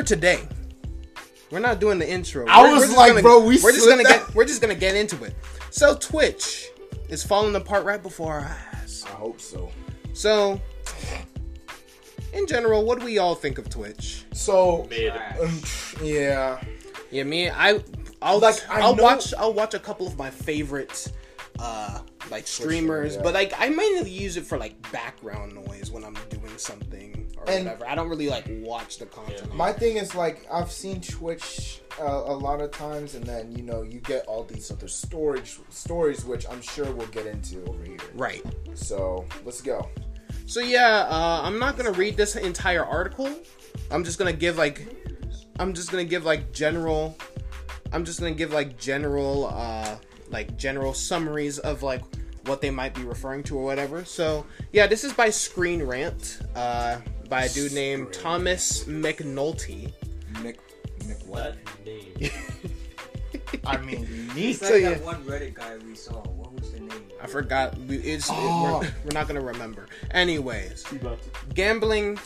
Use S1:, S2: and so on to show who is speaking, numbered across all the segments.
S1: So we're here today. We're not doing the intro.
S2: I
S1: We're-
S2: was
S1: we're just
S2: like,
S1: gonna-
S2: bro, we
S1: we're just gonna
S2: that-
S1: get we're just gonna get into it. So Twitch is falling apart right before our eyes.
S2: I hope so.
S1: So, in general, what do we all think of Twitch?
S2: So, um, yeah.
S1: Yeah, me, I, I'll
S2: Like,
S1: like,
S2: I
S1: I'll
S2: know-
S1: watch, I'll watch a couple of my favorite, uh, like streamers,
S2: yeah.
S1: but like I mainly use it for like background noise when I'm doing something or
S2: And-
S1: whatever. I don't really like watch the content. on
S2: My thing is like I've seen Twitch uh, a lot of times, and then you know you get all these other storage stories, which I'm sure we'll get into over here.
S1: right.
S2: So let's go.
S1: So yeah, uh, I'm not gonna read this entire article. I'm just gonna give like, I'm just gonna give like general. I'm just gonna give like general, uh, like general summaries of like what they might be referring to or whatever. So yeah, this is by Screen Rant, uh, by a dude named
S2: Screen.
S1: Thomas McNulty.
S2: Nick, Nick, what?
S3: That name.
S2: I mean, unique.
S4: It's like
S1: So,
S4: that
S1: yeah.
S4: one Reddit guy we saw. What was the name?
S1: I forgot. We- It's
S2: Oh.
S1: we're, we're not gonna remember. Anyways,
S3: You about to-
S1: gambling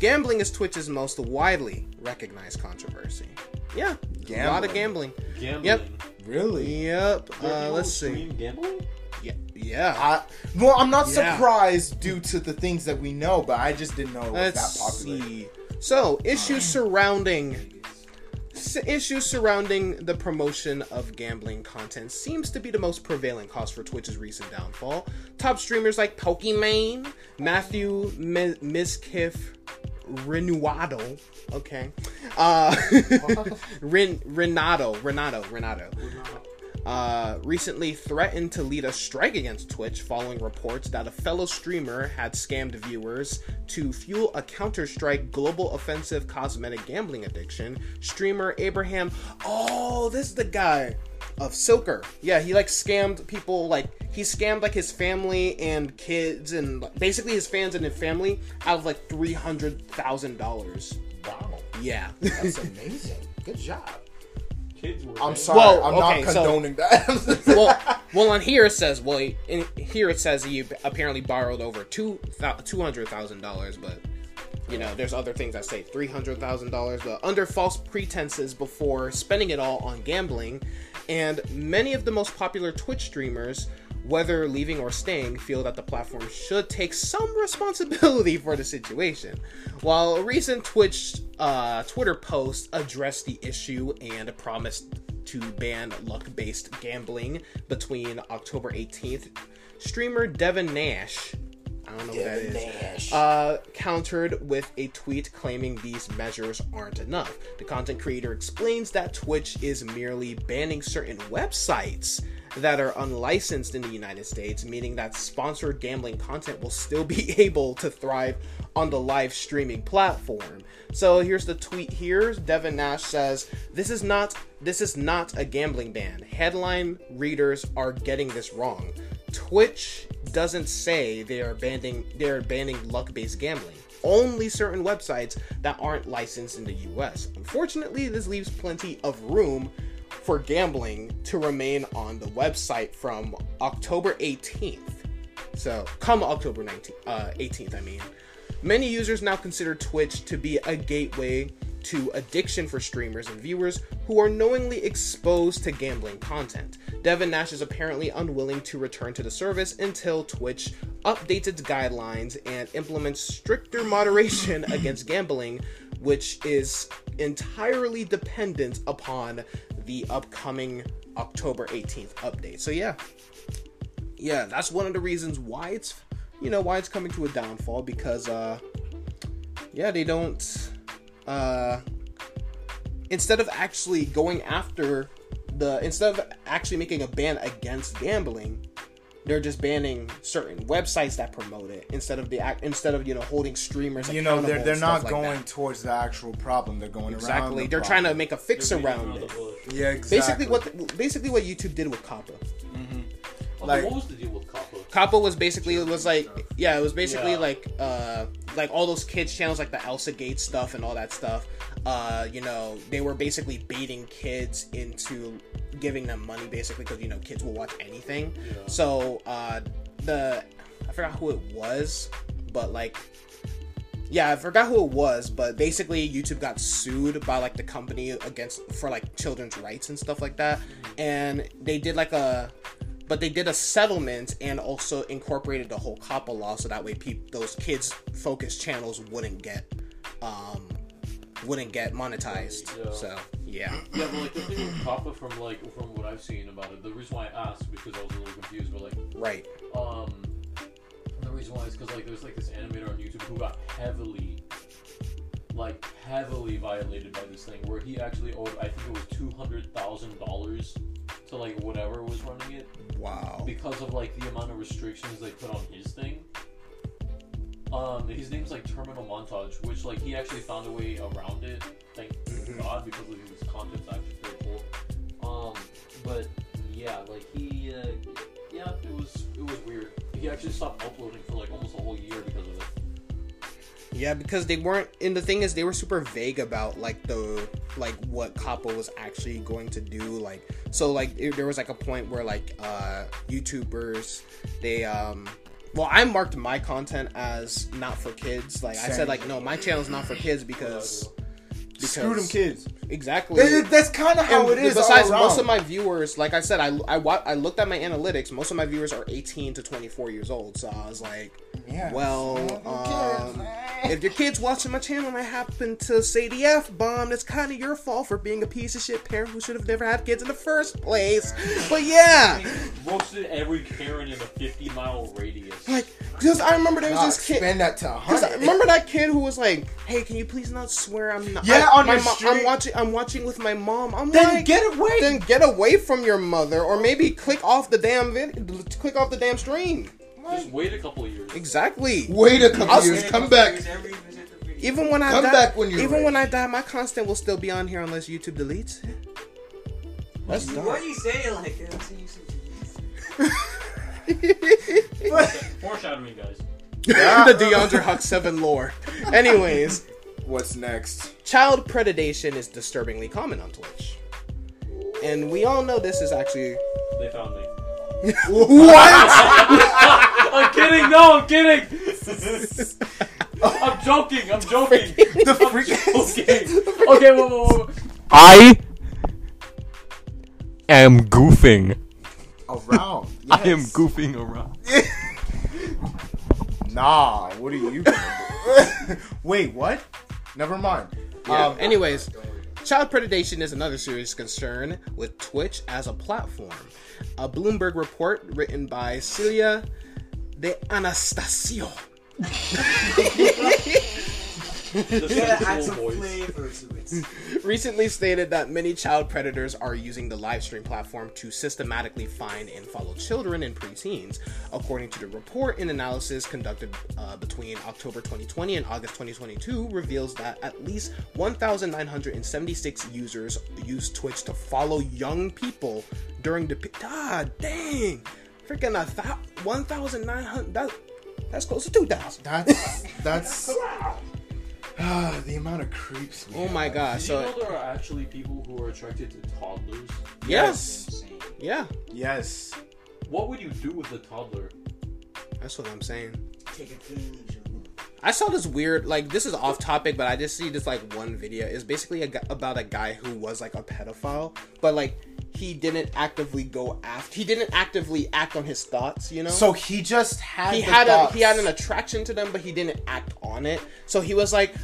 S1: gambling is twitch's most widely recognized controversy yeah a lot of gambling
S3: Gambling.
S1: Yep.
S2: Really?
S1: yep uh, let's see
S3: stream Gambling?
S1: yeah yeah
S2: I well, I'm not
S1: Yeah.
S2: surprised due to the things that we know, but I just didn't know it was
S1: let's
S2: that popular.
S1: see so issues surrounding s- issues surrounding the promotion of gambling content seems to be the most prevailing cause for Twitch's recent downfall. Top streamers like Pokimane, Matthew Mi- Mizkif, Renuado, okay, uh, Ren- Renato, Renato, Renato, uh, recently threatened to lead a strike against Twitch following reports that a fellow streamer had scammed viewers to fuel a Counter Strike global offensive cosmetic gambling addiction. Streamer Abraham, oh, this is the guy of Sliker. Yeah, he like scammed people, like, he scammed like his family and kids and like, basically his fans and his family out of like $300,000.
S2: Wow,
S1: Yeah.
S2: that's amazing. Good job.
S3: Kids were
S2: I'm sorry,
S1: Well,
S2: I'm
S1: okay,
S2: not
S1: so-
S2: condoning that.
S1: well, well, on here it says, well, in here it says he apparently borrowed over two two hundred thousand dollars, but you know, there's other things that say three hundred thousand dollars, but under false pretenses before spending it all on gambling. And many of the most popular Twitch streamers, whether leaving or staying, feel that the platform should take some responsibility for the situation. While a recent Twitch uh, Twitter post addressed the issue and promised to ban luck-based gambling between October 18th, streamer Devin Nash, I don't know who that is, uh, countered with a tweet claiming these measures aren't enough. The content creator explains that Twitch is merely banning certain websites that are unlicensed in the United States, meaning that sponsored gambling content will still be able to thrive on the live streaming platform. So here's the tweet here. Devin Nash says, "This is not this is not a gambling ban. Headline readers are getting this wrong. Twitch doesn't say they are banning they're banning luck-based gambling. Only certain websites that aren't licensed in the US. Unfortunately, this leaves plenty of room for gambling to remain on the website from October 18th. So, come October 19th, uh, 18th, I mean. Many users now consider Twitch to be a gateway to addiction for streamers and viewers who are knowingly exposed to gambling content. Devin Nash is apparently unwilling to return to the service until Twitch updates its guidelines and implements stricter moderation against gambling, which is entirely dependent upon the upcoming October 18th update. So, yeah, yeah, that's one of the reasons why it's you know why it's coming to a downfall because uh yeah, they don't uh instead of actually going after the instead of actually making a ban against gambling, they're just banning certain websites that promote it instead of the act instead of you know holding streamers
S2: you know, they're they're not
S1: like
S2: going
S1: that.
S2: towards the actual problem. They're going around.
S1: exactly
S2: the
S1: they're trying to make a fix
S3: They're
S1: around
S3: around
S1: it.
S2: Yeah, exactly.
S1: basically what basically what youtube did with COPPA
S3: Okay,
S2: Like-
S3: what was the deal with COPPA?
S1: COPPA was basically it was like yeah it was basically
S3: Yeah.
S1: like uh like all those kids channels like the Elsa Gate stuff and all that stuff. Uh, you know they were basically baiting kids into giving them money basically because you know kids will watch anything.
S3: Yeah.
S1: So uh the I forgot who it was, but like yeah, I forgot who it was, but basically YouTube got sued by like the company against for like children's rights and stuff like that, and they did like a, but they did a settlement and also incorporated the whole COPPA law so that way peop those kids focused channels wouldn't get, um, wouldn't get monetized.
S3: Yeah.
S1: So yeah,
S3: Yeah, but like the thing with COPPA from like from what I've seen about it, the reason why I asked because I was a little confused, but like
S1: right.
S3: um the reason why is because like there's like this animator on YouTube who got heavily like heavily violated by this thing where he actually owed I think it was two hundred thousand dollars to like whatever was running it
S1: Wow.
S3: because of like the amount of restrictions they put on his thing. Um, his name's like Terminal Montage, which like he actually found a way around it. Thank God, because of his content's actually pretty cool. Um, but yeah, like he, uh, yeah, it was it was weird. He actually stopped uploading for like almost a whole year because of it.
S1: Yeah, because they weren't. And the thing is, they were super vague about like the like what COPPA was actually going to do. Like, so like it, there was like a point where like uh YouTubers they um. Well, I marked my content as not for kids. Like I said, like no, my channel's not for kids because because
S2: Screw them kids.
S1: exactly.
S2: That- That's kind of how
S1: And
S2: it is.
S1: Besides, most of my viewers, like I said, I, I wa- I looked at my analytics. Most of my viewers are 18 to 24 years old. So I was like,
S2: Yeah.
S1: well, um? If your kid's watching my channel and I happen to say the f bomb, that's kind of your fault for being a piece of shit parent who should have never had kids in the first place. But yeah,
S3: Roasted every Karen in a 50 mile radius.
S1: like because I remember there was
S2: Nah,
S1: this kid.
S2: Expand that to
S1: I
S2: hundred.
S1: remember that kid who was like, "Hey, can you please not swear? I'm not."
S2: Yeah,
S1: I,
S2: on
S1: my
S2: your
S1: mo-
S2: stream.
S1: I'm watching. I'm watching with my mom. I'm
S2: Then
S1: like,
S2: get away.
S1: Then get away from your mother, or maybe click off the damn vid- click off the damn stream.
S3: Just wait a couple of years.
S1: Exactly.
S2: Wait a couple
S1: I'll-
S2: years. Come back.
S1: Even when I
S2: Come
S1: die,
S2: back when you're
S1: even when. I die, my content will still be on here unless YouTube deletes it. That's
S4: Why
S1: dark.
S4: you say it like that? See, you
S3: Foreshadowing, guys.
S1: the Deondre Hawk Seven lore. Anyways,
S2: What's next?
S1: child predation is disturbingly common on Twitch, and we all know this is actually
S3: They found me.
S2: What?
S3: I'm kidding. No, I'm kidding. I'm joking. I'm joking.
S2: the
S3: I'm
S2: freak.
S3: joking. Okay, whoa, whoa, whoa.
S5: I am goofing.
S2: Around.
S5: I am goofing around.
S2: Nah. What are you gonna? Wait. What? Never mind.
S1: Yeah.
S2: Um,
S1: Anyways, child predation is another serious concern with Twitch as a platform. A Bloomberg report written by Celia de Anastasio
S3: The
S4: gotta add
S3: sensible
S4: some
S3: voice.
S4: flavor to it.
S1: recently stated that many child predators are using the live stream platform to systematically find and follow children and preteens. According to the report, an analysis conducted uh, between October 2020 and August 2022 reveals that at least 1,976 users used Twitch to follow young people during the. God dang! Freaking a thou- 1,900. That, that's close to 2,000.
S2: That's that's. Ah, the amount of creeps. we
S1: Oh my gosh.
S3: Did you
S1: So,
S3: know there are actually people who are attracted to toddlers?
S1: yes. Yeah.
S2: Yes.
S3: What would you do with a toddler?
S1: That's what I'm saying.
S4: Take advantage of it.
S1: I saw this weird, like, this is off topic, but I just see this, like, one video. It's basically a, about a guy who was, like, a pedophile, but, like, he didn't actively go after, he didn't actively act on his thoughts, you know?
S2: So he just had.
S1: he had a, he had an attraction to them, but he didn't act on it. So he was like,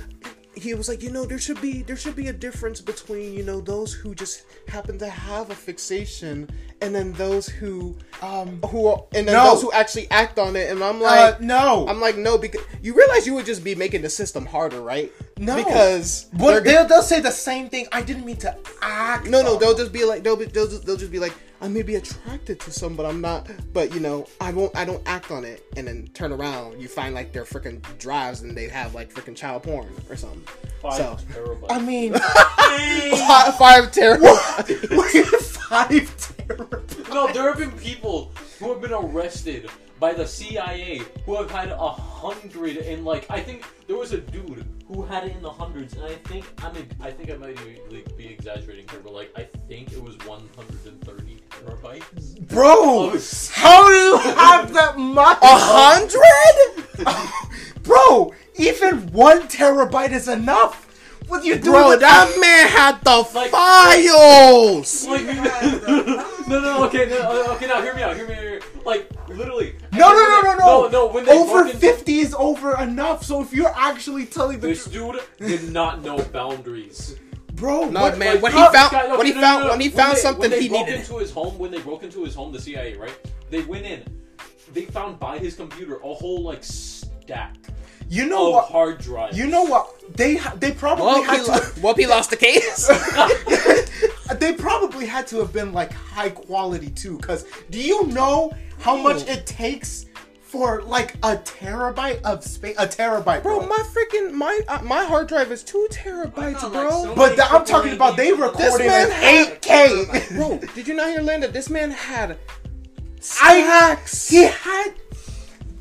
S1: he was like, you know, there should be there should be a difference between you know those who just happen to have a fixation and then those who
S2: Um.
S1: who are, and then
S2: No.
S1: those who actually act on it. And I'm like,
S2: Uh, no.
S1: I'm like, no, because you realize you would just be making the system harder, right?
S2: No.
S1: because they're-
S2: they'll, they'll say the same thing. I didn't mean to act.
S1: no, no, they'll just be like, they'll be, they'll just, they'll just be like, I may be attracted to some, but I'm not. But you know, I won't, I don't act on it, and then turn around, you find like their freaking drives, and they have like freaking child porn or something.
S3: Five
S1: So-
S3: terabytes.
S2: I mean,
S1: Five, five terrible.
S2: five terabytes.
S3: No, there have been people who have been arrested by the CIA who have had a hundred and like I think there was a dude who had it in the hundreds and I think I mean I think I might be, like, be exaggerating here but like I think it was 130 terabytes.
S2: Bro,
S3: Oh,
S2: how do you have that much?
S1: A hundred?
S2: Bro, even one terabyte is enough. What are you doing
S1: Bro,
S2: with
S1: that man had the
S3: Like-
S1: files.
S3: Like, no, no, okay, no, uh, okay. Now hear me out. Hear me. Hear me. Like literally.
S2: No, no, no, no, no.
S3: No, no. When they
S2: over
S3: into-
S2: fifty is over enough. So if you're actually telling the
S3: This dude did not know boundaries.
S2: Bro,
S1: No,
S2: what,
S1: man,
S3: Like,
S1: when he found
S3: guy-
S1: when he
S3: no,
S1: found
S3: no, no.
S1: when he
S3: When
S1: found
S3: they-
S1: something
S3: when they
S1: he
S3: broke
S1: needed.
S3: into his home when they broke into his home, the CIA, right? They went in. They found by his computer a whole like stack
S2: you know
S3: of
S2: what?
S3: hard drive.
S2: You know what? They they probably
S1: Well,
S2: had
S1: he,
S2: to.
S1: lo- well, he lost the case.
S2: they probably had to have been like high quality too. Cause do you know how much it takes for like a terabyte of space? A terabyte, bro.
S1: Bro, my freaking my uh, my hard drive is two terabytes,
S4: thought,
S1: bro.
S4: like, so-
S2: but th- I'm talking about they
S4: people
S2: recorded
S1: man
S2: in
S1: had-
S2: 8K.
S1: bro, did you not hear Linda? This man had
S2: I
S1: stacks.
S2: he had.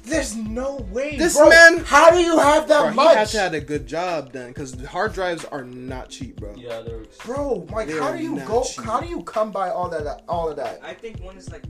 S2: There's no way.
S1: This
S2: bro.
S1: man-
S2: How do you have that
S1: Bro, he
S2: much?
S1: had to have a good job done because hard drives are not cheap, bro.
S3: Yeah, they're.
S2: Bro, like
S1: They
S2: how do you go?
S1: cheap.
S2: How do you come by all that? All of that?
S4: I think one is like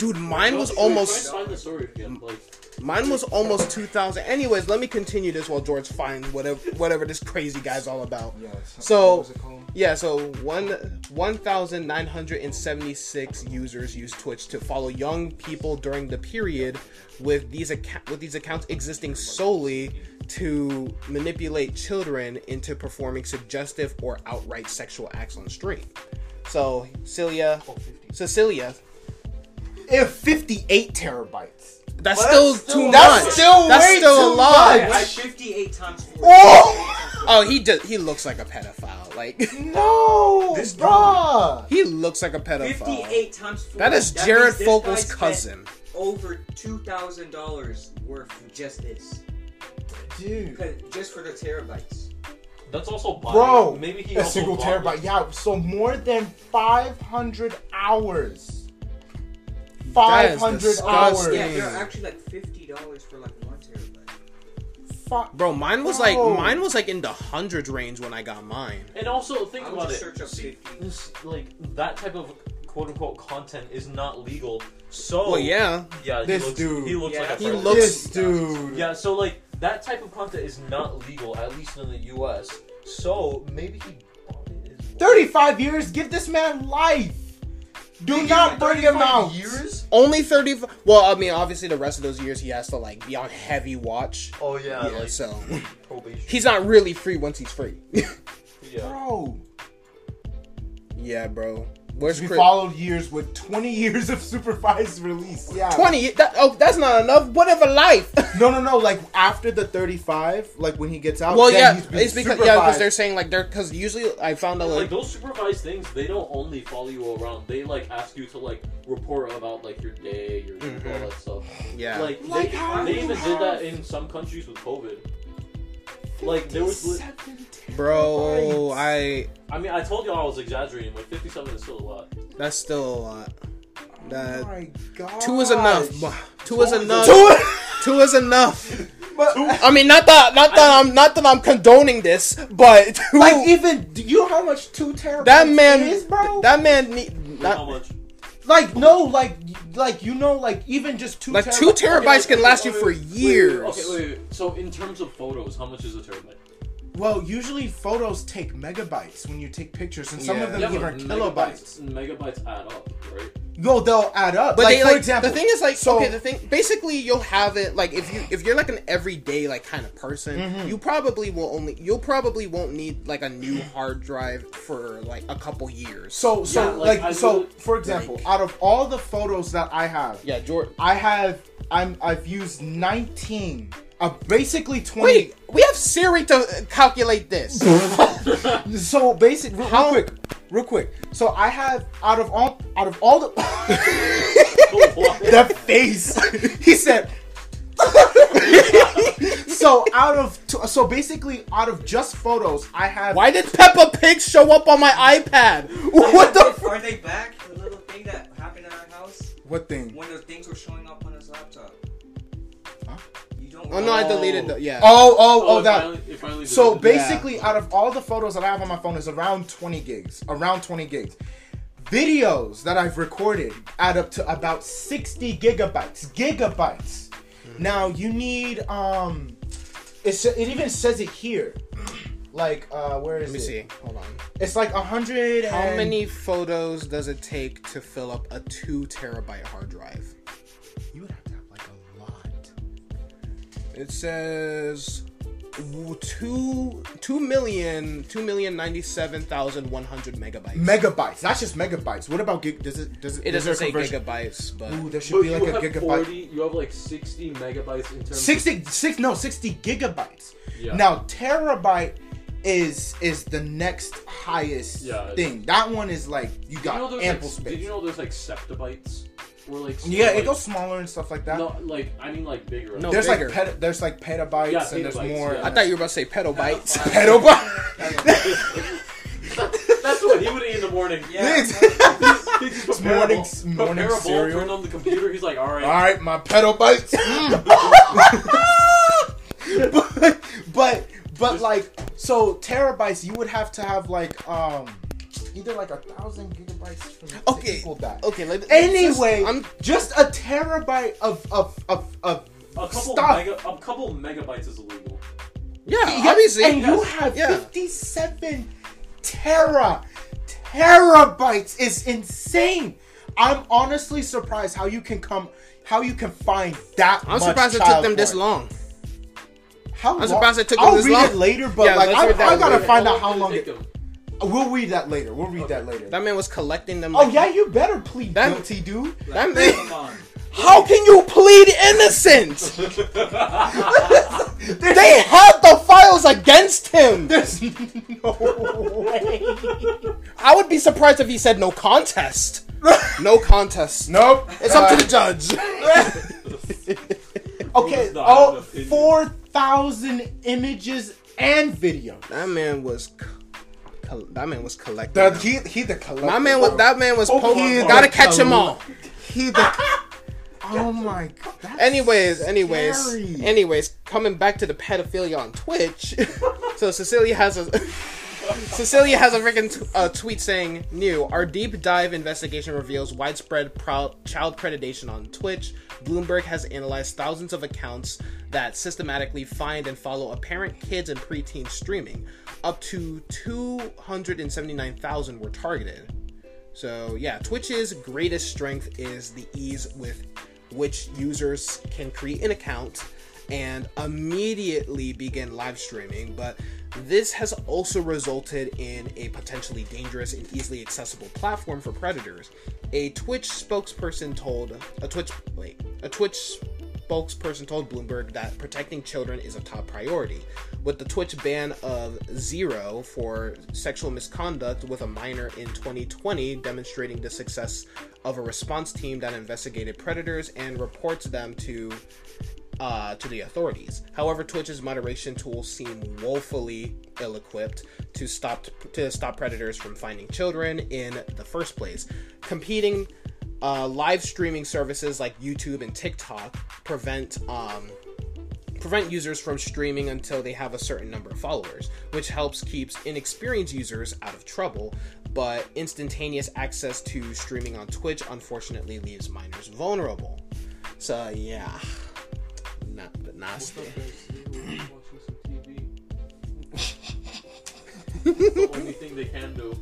S1: Dude, mine was almost
S3: Find the story again. Like,
S1: mine was almost two thousand. Anyways, let me continue this while George finds whatever whatever this crazy guy's all about. So yeah, so one one thousand nine hundred and seventy six users used Twitch to follow young people during the period, with these account with these accounts existing solely to manipulate children into performing suggestive or outright sexual acts on stream. So Celia, Cecilia,
S2: if 58 terabytes.
S1: that's
S2: Well,
S1: still
S2: that's
S1: too
S2: still-
S1: much.
S2: that's still
S1: That's
S2: way
S1: still
S2: too
S1: a lot.
S2: much.
S4: I 58 times 4.
S2: Oh
S1: Oh, he just he looks like a pedophile. Like
S2: no,
S4: This
S2: bruh.
S1: he looks like a pedophile.
S4: 58 times 4.
S1: That is
S4: That
S1: Jared
S4: means this guy
S1: Fogel's cousin.
S4: Over $2,000 worth of just this.
S2: dude.
S4: Just for the terabytes.
S3: that's also buying.
S2: Bro,
S3: maybe he
S2: a
S3: also
S2: single
S3: bought-
S2: terabyte. Yeah, so more than 500 hours. 500
S1: disgusting.
S2: hours.
S4: Yeah, they're actually like $50 for like one terabyte.
S1: Bro, mine was like
S2: Bro.
S1: mine was like in the hundreds range when I got mine.
S3: And also think
S4: I would
S3: about it.
S4: search up
S3: See, this, like that type of quote unquote content is not legal. So
S1: Well, yeah,
S3: yeah,
S2: This
S3: he looks,
S2: dude.
S3: he looks
S4: Yeah,
S3: like a
S1: He
S3: predator.
S1: looks-
S2: this dude.
S3: Yeah, so like that type of content is not legal, at least in the U.S. So maybe he bought it as well.
S2: 35 years, give this man life. Do not bring him out.
S3: Years?
S1: only thirty. Well, I mean, obviously the rest of those years he has to like be on heavy watch.
S3: Oh yeah,
S1: Yeah,
S3: like
S1: so
S3: probation.
S1: he's not really free once he's free.
S3: yeah.
S2: Bro,
S1: yeah, bro. Where's
S2: we
S1: Chris?
S2: followed years with 20 years of supervised release. Yeah.
S1: Twenty. That, oh, that's not enough. Whatever life.
S2: No, no, no. Like after the 35, like when he gets out.
S1: well,
S2: then
S1: yeah,
S2: he's been
S1: it's because yeah, because they're saying like they're because usually I found out
S3: Like
S1: like
S3: those supervised things, they don't only follow you around. They like ask you to like report about like your day, your
S1: Mhm.
S3: all that stuff.
S1: yeah.
S3: Like,
S2: Like
S3: they,
S2: how
S3: they even
S2: have-
S3: did that in some countries with COVID. Like there was, li-
S1: Bro, I
S3: I mean, I told you I was exaggerating, but 57 is still a lot.
S1: that's still a lot. That
S2: Oh my
S1: two is enough. Two is
S3: Two is
S1: enough.
S2: Two.
S1: Two is enough.
S2: But,
S1: I mean, not that, not that I'm, not that I'm condoning this, but two,
S2: like even do you know how much two terabytes
S1: that man,
S2: is, bro?
S1: that man need,
S3: Like, how
S1: that,
S3: much?
S2: Like no, like like you know, like even just two.
S1: like
S2: terabytes-
S1: two terabytes can
S3: Okay,
S1: last you
S3: wait,
S1: for
S3: wait, wait, wait,
S1: years.
S3: Okay, wait, wait. So in terms of photos, how much is a terabyte?
S2: Well, usually photos take megabytes when you take pictures, and some of them
S3: Yeah,
S2: even
S3: but
S2: kilobytes.
S3: megabytes, megabytes add up, right?
S2: Yo, they'll add up.
S1: But
S2: like,
S1: they
S2: for
S1: like
S2: example,
S1: the thing is like
S2: so-
S1: okay the thing basically you'll have it like if you if you're like an everyday like kind of person
S2: Mm-hmm.
S1: you probably will only you'll probably won't need like a new hard drive for like a couple years.
S2: So so
S3: Yeah, like,
S2: like, so
S3: literally-
S2: for example, out of all the photos that I have,
S1: yeah, George.
S2: I have I'm I've used 19. Uh, basically 20.
S1: Wait, we have Siri to uh, calculate this.
S2: So basic real, real quick, real quick. So I have out of all out of all the
S3: What?
S2: that face. he said. so out of t- so basically out of just photos, I have.
S1: Why did Peppa Pig show up on my iPad? What the?
S4: Are they back? The little thing that happened at our house
S2: What thing?
S4: when the things were showing up on his laptop.
S2: Huh?
S4: You don't.
S1: Oh no, I deleted the yeah.
S2: Oh oh oh
S3: it
S2: that.
S3: Finally, it finally
S2: So
S3: did it.
S2: basically, out of all the photos that I have on my phone, is around 20 gigs. Around 20 gigs. Videos that I've recorded add up to about 60 gigabytes. Gigabytes. Now you need um. It's, it even says it here. Like, uh, where is
S1: Let me
S2: it?
S1: see. Hold on.
S2: It's like a hundred.
S1: How
S2: and-
S1: many photos does it take to fill up a two terabyte hard drive? It says two two million two million ninety seven thousand one hundred megabytes.
S2: Megabytes. That's just megabytes. What about gig? Does it? Does it?
S1: it
S2: is there
S1: doesn't say
S2: conversion?
S1: gigabytes, but
S2: Ooh, there should
S3: But
S2: be like a gigabyte.
S3: 40, you have like 60 megabytes in terms
S2: 60 six no 60 gigabytes
S3: Yeah.
S2: now terabyte is is the next highest
S3: Yeah,
S2: thing that one is like you got
S3: you know
S2: ample
S3: like,
S2: space
S3: Did you know there's like septabytes? Where like
S2: yeah
S3: like,
S2: it goes smaller and stuff like that
S3: No, like I mean like bigger.
S1: No.
S2: there's
S1: bigger.
S2: like pet, there's like petabytes
S3: Yeah,
S2: and there's
S3: petabytes,
S2: more
S3: yeah.
S1: I thought you were about to say petabytes.
S2: Petabytes.
S3: That's what he would eat in the morning.
S4: Yeah.
S3: He's just
S2: It's
S3: prepare a
S2: morning-
S3: bowl-
S2: morning
S3: prepare a bowl,
S2: cereal.
S3: Turn on the computer. He's like, all right.
S2: all right my petabytes Mm. but but but
S3: Just-
S2: like so terabytes you would have to have like um either like a thousand gigabytes for, to
S1: Okay.
S2: equal that
S1: Okay, let,
S2: Anyway,
S1: just- I'm
S2: just a terabyte of of of, of
S3: A couple
S2: stuff.
S3: mega, a couple megabytes is illegal.
S1: yeah,
S2: Yeah,
S1: obviously.
S2: and you have
S1: yeah.
S2: 57 tera terabytes is insane. I'm honestly surprised how you can come, how you can find that.
S1: I'm
S2: much
S1: surprised it took
S2: child
S1: them this long.
S2: How
S1: I'm
S2: long-
S1: surprised it took
S2: I'll
S1: them this
S2: read
S1: long.
S2: it later, but
S1: Yeah,
S2: like I, I gotta
S1: later.
S2: find
S3: How
S2: out how long.
S3: it
S2: It,
S3: take him?
S2: We'll read that later. We'll read that later.
S1: That man was collecting them.
S2: oh
S1: like-
S2: yeah, you better plead
S1: That-
S2: guilty, dude.
S1: that man.
S4: Come on.
S1: How can you plead innocent? they had the files against him.
S2: There's no way.
S1: I would be surprised if he said no contest. No contest.
S2: Nope.
S1: It's up
S2: Uh,
S1: to the judge.
S2: Okay, oh,
S3: have an opinion.
S2: 4,000 images and video.
S1: that man was. That man was collecting.
S2: The, he, he the collector.
S1: My man was. That man was.
S2: Oh,
S1: Po-
S2: he
S1: gotta catch
S2: coll-
S1: all.
S2: He the. oh my god.
S1: Anyways, anyways,
S2: scary.
S1: anyways, coming back to the pedophilia on Twitch. so Cecilia has a Cecilia has a freaking t- uh, tweet saying, "New our deep dive investigation reveals widespread prou- child predation on Twitch. Bloomberg has analyzed thousands of accounts that systematically find and follow apparent kids and preteen streaming. Up to 279,000 were targeted." So yeah, Twitch's greatest strength is the ease with which users can create an account and immediately begin live streaming, but this has also resulted in a potentially dangerous and easily accessible platform for predators. A Twitch spokesperson told a Twitch wait, a Twitch spokesperson told Bloomberg that protecting children is a top priority. With the Twitch ban of zero for sexual misconduct with a minor in 2020 demonstrating the success of a response team that investigated predators and reports them to uh, to the authorities. However, Twitch's moderation tools seem woefully ill-equipped to stop to stop predators from finding children in the first place. Competing uh, live streaming services like YouTube and TikTok prevent um, prevent users from streaming until they have a certain number of followers, which helps keeps inexperienced users out of trouble. But instantaneous access to streaming on Twitch unfortunately leaves minors vulnerable. So yeah, not but nasty.
S3: Watching some TV. The only thing they can do.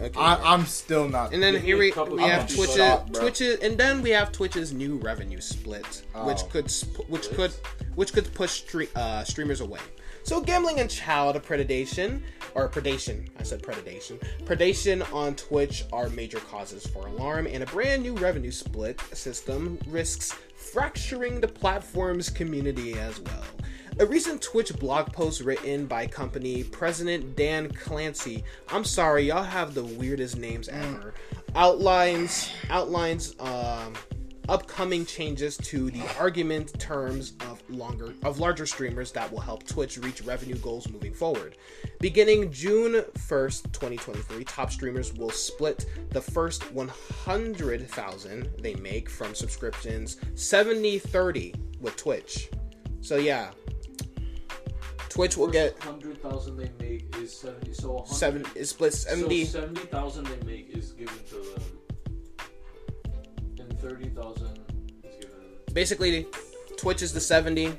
S1: Okay.
S2: I, I'm still not.
S1: and then here we, we have
S3: coffee.
S1: Twitch's,
S2: Stop.
S1: Twitch's, and then we have Twitch's new revenue split, which
S2: Oh.
S1: could sp- which could which could push stre- uh, streamers away. So gambling and child predation or predation, I said predation, predation on Twitch are major causes for alarm, and a brand new revenue split system risks fracturing the platform's community as well. A recent Twitch blog post written by company president Dan Clancy, I'm sorry, y'all have the weirdest names ever, outlines outlines um, upcoming changes to the argument terms of longer of larger streamers that will help Twitch reach revenue goals moving forward. Beginning June 1st, 2023, top streamers will split the first 100,000 they make from subscriptions 70-30 with Twitch. So yeah, Twitch will get
S3: hundred thousand they make is seventy. So
S1: seven. It splits seventy.
S3: So seventy thousand they make is given to them, and thirty thousand is given.
S1: basically, Twitch is the 70,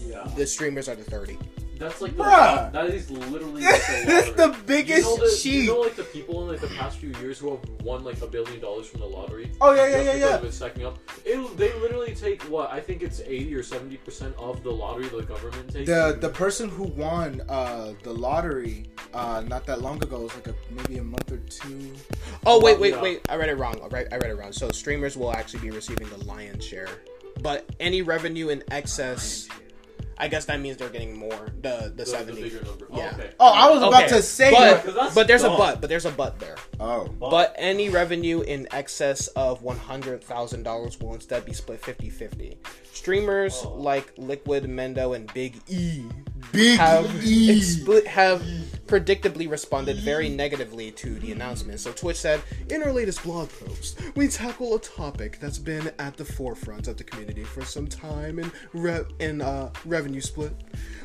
S3: Yeah.
S1: the streamers are the 30.
S3: That's like the,
S2: Bruh.
S3: that is literally like the lottery.
S2: the biggest
S3: you know the,
S2: cheat.
S3: You know, like the people in like the past few years who have won like a billion dollars from the lottery.
S2: Oh, yeah, yeah, yeah,
S3: because
S2: yeah.
S3: of it stacking up. It, they literally take what I think it's eighty or seventy percent of the lottery the government takes.
S2: The the person who won uh, the lottery uh, not that long ago, it was like a, maybe a month or two.
S1: Oh wait, wait,
S3: Yeah.
S1: wait! I read it wrong. I read, I read it wrong. So streamers will actually be receiving the lion's share, but any revenue in excess, I guess that means they're getting more. The the,
S3: the, the
S1: seventy.
S3: bigger. Oh,
S1: yeah.
S3: Oh, okay.
S2: Oh, I was about
S1: Okay,
S2: to say.
S1: but,
S2: that-
S1: but there's a but. But there's a but there.
S2: oh,
S1: But any revenue in excess of $100,000 will instead be split 50 50. Streamers
S3: Oh.
S1: like Liquid, Mendo, and Big E
S2: big
S1: have,
S2: E.
S1: expli- have predictably responded very negatively to the announcement. So Twitch said, In our latest blog post, we tackle a topic that's been at the forefront of the community for some time in, re- in uh, revenue split.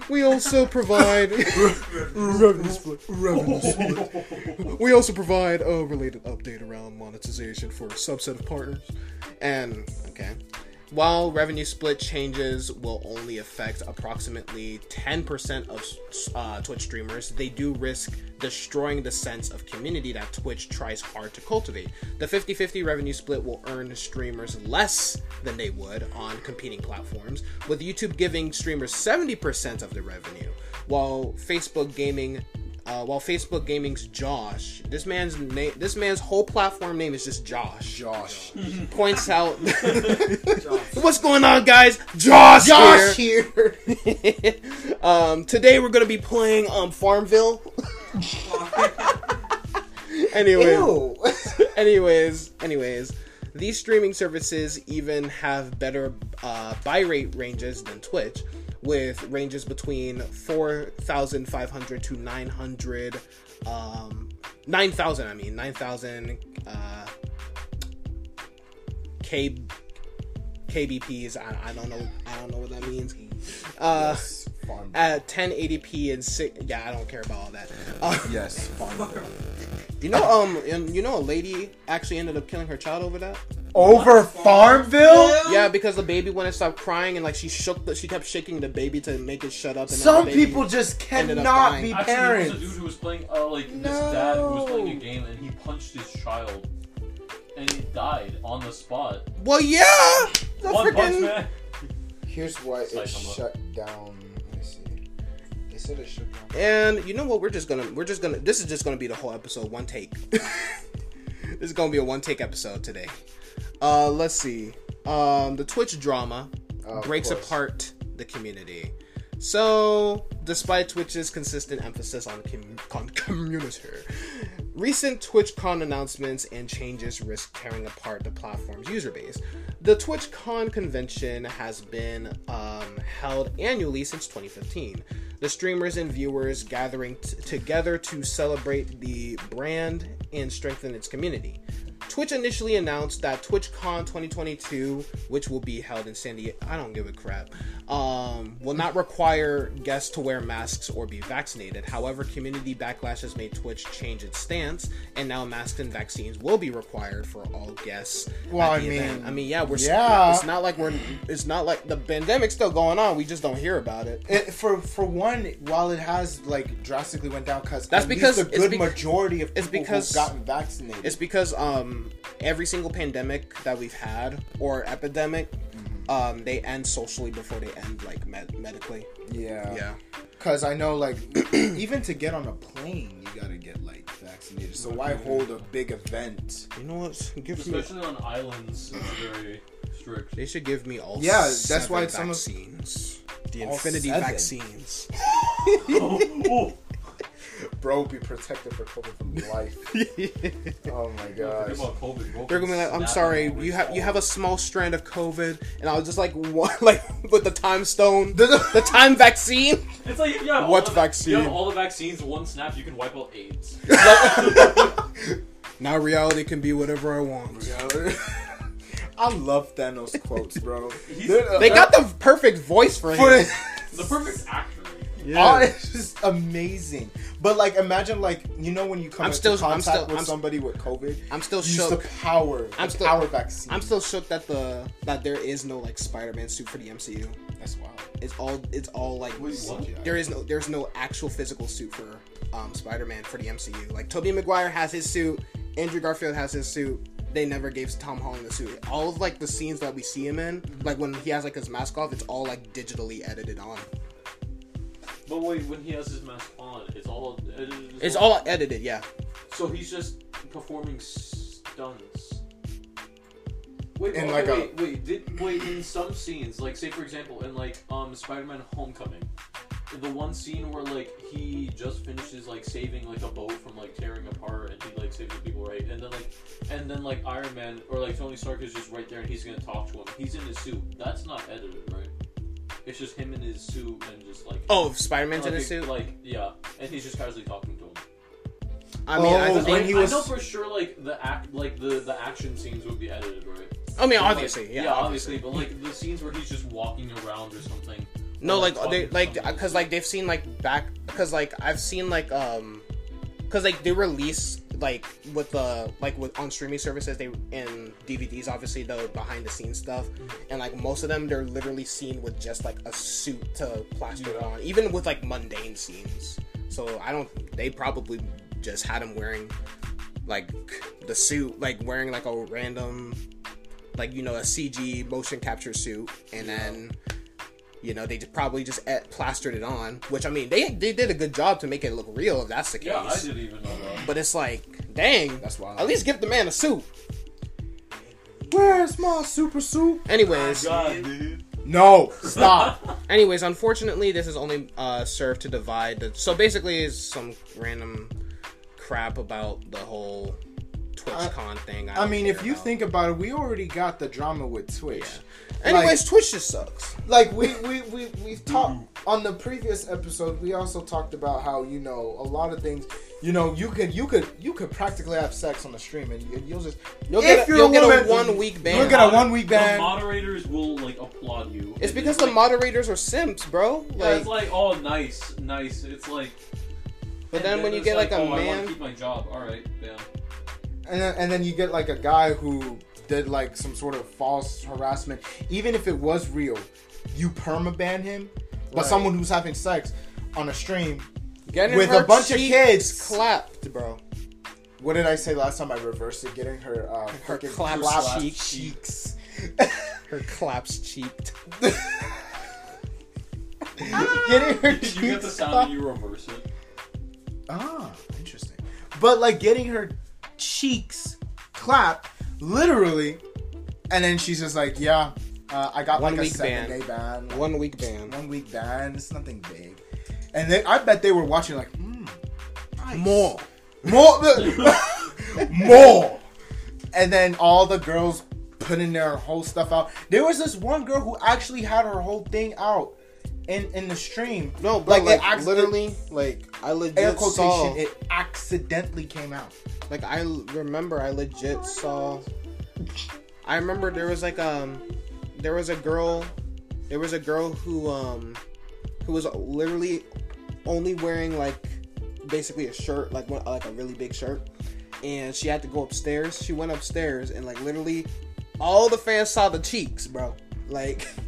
S1: We also provide revenue split. Revenue split. We also provide a related update around monetization for a subset of partners. And, okay. While revenue split changes will only affect approximately 10% of uh, Twitch streamers, they do risk destroying the sense of community that Twitch tries hard to cultivate. The 50 50 revenue split will earn streamers less than they would on competing platforms, with YouTube giving streamers 70% of the revenue, while Facebook Gaming uh, while Facebook Gaming's Josh, this man's name, this man's whole platform name is just Josh.
S2: Josh.
S1: Points out, what's going on, guys? Josh,
S2: Josh
S1: here.
S2: here.
S1: um, today we're gonna be playing um Farmville. anyway, anyways, anyways, these streaming services even have better uh, bitrate ranges than Twitch, with ranges between four thousand five hundred to nine hundred, um, nine thousand. I mean, nine thousand uh, K KBPs. I, I don't know. I don't know what that means. Uh,
S2: yes,
S1: at 1080p and six. Yeah, I don't care about all that. Uh,
S2: yes, farm.
S1: you know, um, and you know, a lady actually ended up killing her child over that.
S2: Over Farmville.
S1: Yeah, because the baby wouldn't stop crying, and like she shook, the, she kept shaking the baby to make it shut up. And then
S2: Some
S1: the baby-
S2: people just
S1: ended up
S2: cannot
S1: dying.
S2: be
S3: Actually, there was a dude who was playing, uh, like this dad who was playing a
S2: No.
S3: game and he punched his child, and he died on the spot.
S1: Well, yeah, the
S3: One punch
S1: freaking.
S3: man.
S2: Here's why it
S3: Saitama.
S2: shut down. Let me see. They said it shut down.
S1: And you know what? We're just gonna, we're just gonna. This is just gonna be the whole episode, one take. this is gonna be a one take episode today. Uh, let's see. Um, the Twitch drama
S2: of
S1: breaks apart the community. So, despite Twitch's consistent emphasis on, com- on community, recent TwitchCon announcements and changes risk tearing apart the platform's user base. The TwitchCon convention has been um, held annually since 2015. The streamers and viewers gathering t- together to celebrate the brand and strengthen its community. Twitch initially announced that TwitchCon 2022, which will be held in San Diego, I don't give a crap, um, will not require guests to wear masks or be vaccinated. However, community backlash has made Twitch change its stance, and now masks and vaccines will be required for all guests.
S2: Well,
S1: at the
S2: I mean,
S1: event. I mean, yeah, we're
S2: yeah.
S1: It's not like we're. It's not like the pandemic's still going on. We just don't hear about it.
S2: It, for for one, while it has like drastically went down, because
S1: That's because
S2: a good majority of
S1: it's
S2: people
S1: because-
S2: who've gotten vaccinated.
S1: It's because um every single pandemic that we've had or epidemic,
S2: Mm-hmm.
S1: um they end socially before they end like med- medically.
S2: yeah,
S1: Yeah.
S2: Because I know, like, even to get on a plane, you gotta get like vaccinated. So why hold a big event?
S1: You know what? Give me.
S3: Especially on islands, it's very strict.
S1: They should give me all.
S2: Yeah, that's
S1: seven
S2: why some of-
S1: vaccines. The
S2: All
S1: infinity
S2: seven?
S1: vaccines.
S3: oh,
S2: Bro, be protected for COVID from life. oh my
S3: Forget
S2: gosh.
S3: about COVID, bro.
S1: They're gonna be like, I'm sorry, you have you have a small strand of COVID, and I was just like, what? Like with the time stone,
S2: The-
S1: the time vaccine.
S3: It's like you have all
S1: What
S3: the,
S1: vaccine?
S3: You have all the vaccines. One snap, you can wipe out AIDS.
S1: Now reality can be whatever I want.
S2: I love Thanos quotes, bro.
S3: He's-
S2: They're-
S1: uh, got the perfect voice for him.
S2: for the-
S3: the perfect actor.
S2: Oh, it's just amazing. But like, imagine like you know when you come
S1: I'm
S2: into
S1: still- I'm
S2: contact
S1: still-
S2: with
S1: I'm-
S2: somebody with COVID,
S1: I'm still
S2: use
S1: shook.
S2: the power,
S1: I'm
S2: the
S1: still-
S2: power vaccine.
S1: I'm still shook that the that there is no like Spider-Man suit for the MCU.
S2: That's wild.
S1: It's all it's all like
S3: Wait,
S1: there is no there's no actual physical suit for um, Spider-Man for the MCU. Like Tobey Maguire has his suit, Andrew Garfield has his suit. They never gave Tom Holland the suit. All of like the scenes that we see him in, like when he has like his mask off, it's all like digitally edited on.
S3: But wait, when he has his mask on, it's all edited.
S1: It's
S3: well?
S1: all edited, yeah.
S3: So he's just performing stunts. Wait,
S2: In
S3: okay,
S2: like a-
S3: wait, wait, did wait in some scenes, like say for example, in like um Spider-Man: Homecoming, the one scene where like he just finishes like saving like a boat from like tearing apart, and he like saves the people, right? And then like, and then like Iron Man or like Tony Stark is just right there, and he's gonna talk to him. He's in his suit. That's not edited, right? It's just him in his suit and just like
S1: Oh, Spider-Man's in
S3: like,
S1: his suit.
S3: like yeah, and he's just casually talking to him.
S1: I mean, I,
S2: Oh,
S1: think,
S2: when
S3: I,
S2: he
S3: I know for sure, like the act, like the the action scenes would be edited, right?
S1: I mean,
S3: Like,
S1: obviously, yeah, obviously.
S3: but like the scenes where he's just walking around or something.
S1: No,
S3: or,
S1: like
S3: talking
S1: they
S3: to
S1: like
S3: somebody.
S1: because like they've seen like back because like I've seen like um because like they release like with the like with on streaming services they and DVDs obviously the behind the scenes stuff and like most of them they're literally seen with just like a suit to plaster it
S3: Yeah.
S1: on even with like mundane scenes. So I don't they probably just had him wearing like the suit like wearing like a random like you know a CG motion capture suit and then you know they just probably just et- plastered it on which i mean they they did a good job to make it look real if that's the case
S3: Yeah, I didn't even know that.
S1: But it's like dang
S2: That's wild.
S1: at least give the man a suit
S2: Where's my super suit?
S1: anyways
S3: God, dude.
S2: No, stop.
S1: anyways unfortunately this is only uh served to divide the so basically is some random crap about the whole TwitchCon thing
S2: I
S1: don't
S2: mean, if you
S1: about.
S2: think about it, we already got the drama with Twitch.
S1: Anyways twitch just sucks
S2: like we we we we've talked on the previous episode we also talked about how you know a lot of things you know you could you could you could practically have sex on the stream and you- you'll just
S1: You'll
S2: if
S1: get a-
S2: you're
S1: you'll get a one-week ban.
S2: you'll get a one week ban.
S3: The moderators will like applaud you.
S1: it's
S3: And
S1: because the
S3: like,
S1: moderators are simps bro
S3: Yeah, it's like oh nice, nice. It's like.
S1: but
S3: and
S1: then when you get like, a
S3: oh, I want
S1: man
S3: to keep my job. All right, yeah.
S2: and then, and then you get like a guy who did like some sort of false harassment even if it was real you permaban him but
S1: Right.
S2: someone who's having sex on a stream
S1: Getting
S2: with a bunch of kids.
S1: clapped, bro.
S2: what did i say last time i reversed it getting her uh
S1: Her
S2: freaking
S1: clap
S2: clap
S1: cheek.
S2: cheeks
S1: Her claps cheeked.
S2: getting her
S3: you
S2: cheeks
S3: get the sound
S2: clapped.
S3: and you reverse it.
S2: Ah, interesting. But like getting her cheeks clapped, literally, and then she's just like, "Yeah, uh, I got
S1: One
S2: like a seven
S1: ban.
S2: day ban, like,
S1: One week ban.
S2: one week ban. It's nothing big." And then I bet they were watching like, hmm, nice.
S1: More.
S2: more, more." And then all the girls putting their whole stuff out. There was this one girl who actually had her whole thing out in in the stream.
S1: No, bro,
S2: Like,
S1: like,
S2: acc-
S1: literally, like I legit
S2: Air
S1: saw.
S2: it accidentally came out.
S1: Like I remember, I legit saw. I remember there was like um, there was a girl, there was a girl who um, who was literally only wearing like basically a shirt, like one, like a really big shirt, and she had to go upstairs. She went upstairs and like literally, all the fans saw the cheeks, bro. Like,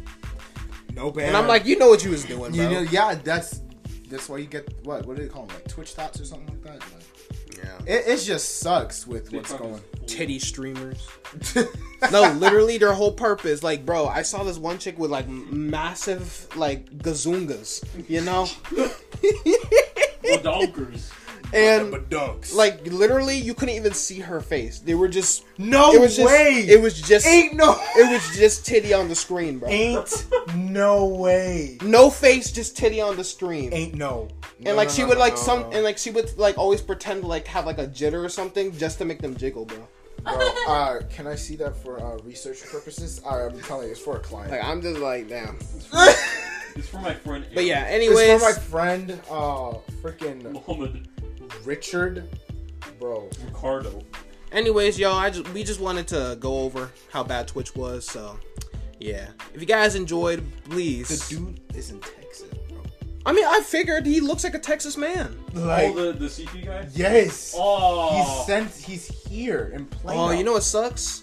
S2: No ban.
S1: and I'm like, you know what you was doing, bro.
S2: You know, yeah, that's that's why you get what what do they call them like Twitch thoughts or something like that. Like,
S1: yeah.
S2: it, it just sucks with what's going.
S3: full.
S1: Titty streamers. no, literally their whole purpose. Like, bro, I saw this one chick with like massive like gazungas, you know,
S3: Badonkers.
S1: And
S2: dunks.
S1: like literally you couldn't even see her face. They were just
S2: no
S1: it was just
S2: way.
S1: it was just
S2: ain't no
S1: it was just titty on the screen, bro.
S2: ain't no way.
S1: No face, just titty on the screen.
S2: Ain't no.
S1: and like she would like some and like she would like always pretend to like have like a jitter or something just to make them jiggle, bro.
S2: Bro, uh, can I see that for uh, research purposes? Uh, I'm telling you, it's for a client.
S1: Like I'm just like damn.
S3: It's for my friend.
S1: But yeah, anyways, it's
S2: for my friend, uh, freaking
S3: Mohammed
S2: Richard, bro.
S3: Ricardo.
S1: anyways, y'all, I just we just wanted to go over how bad Twitch was. So, yeah, if you guys enjoyed, please.
S2: The dude is in Texas, bro.
S1: I mean, I figured he looks like a Texas man.
S2: Like,
S3: oh, the the CP guy.
S2: yes.
S3: Oh,
S2: He's sent. He's here in Plano.
S1: Oh, you know what sucks?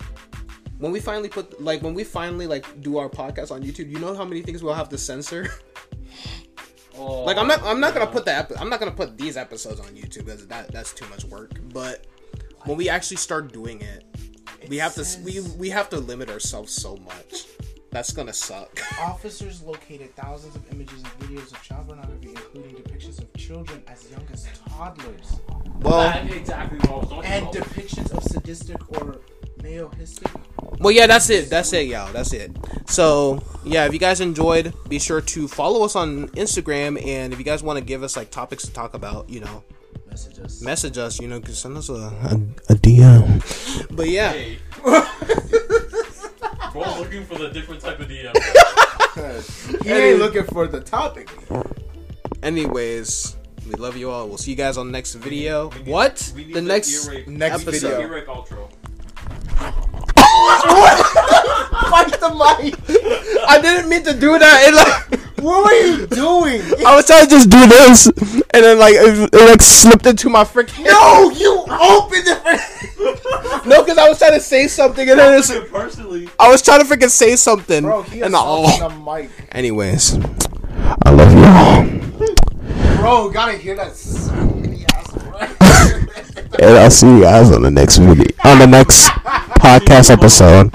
S1: When we finally put like when we finally like do our podcast on YouTube, you know how many things we'll have to censor.
S3: Oh,
S1: like I'm not I'm not gonna
S3: yeah.
S1: put that I'm not gonna put these episodes on YouTube because that that's too much work. But when we actually start doing it, we
S2: It
S1: have to we we have to limit ourselves so much. That's gonna suck.
S2: Officers located thousands of images and videos of child pornography, including depictions of children as young as toddlers,
S1: Well,
S3: That's exactly what I was talking
S2: and depictions of sadistic or masochistic.
S1: Well, yeah, that's it. That's it, y'all. That's it. So, yeah, if you guys enjoyed, be sure to follow us on Instagram. And if you guys want to give us like topics to talk about, you know,
S2: Messages.
S1: message us. You know, cause send us a a, a DM. But yeah,
S3: Hey. Bro, looking for the different type of DM.
S2: he ain't looking for the topic.
S1: anyways, we love you all. We'll see you guys on the next video.
S3: We need-
S1: what?
S3: we need
S1: The next
S2: Next
S1: episode.
S2: video.
S3: outro.
S2: Fight the mic.
S1: I didn't mean to do that. It, like,
S2: What were you doing?
S1: I was trying to just do this, and then like it, it like slipped into my freaking.
S2: No, you opened it. For-
S1: no, because I was trying to say something, and then it's,
S3: Personally,
S1: I was trying to freaking say something,
S2: Bro, he
S1: and
S2: assaulted
S1: oh.
S2: the mic.
S1: Anyways, I love you all.
S2: Bro, gotta hear that. sweaty ass breath.
S1: And I'll see you guys on the next video, on the next podcast episode.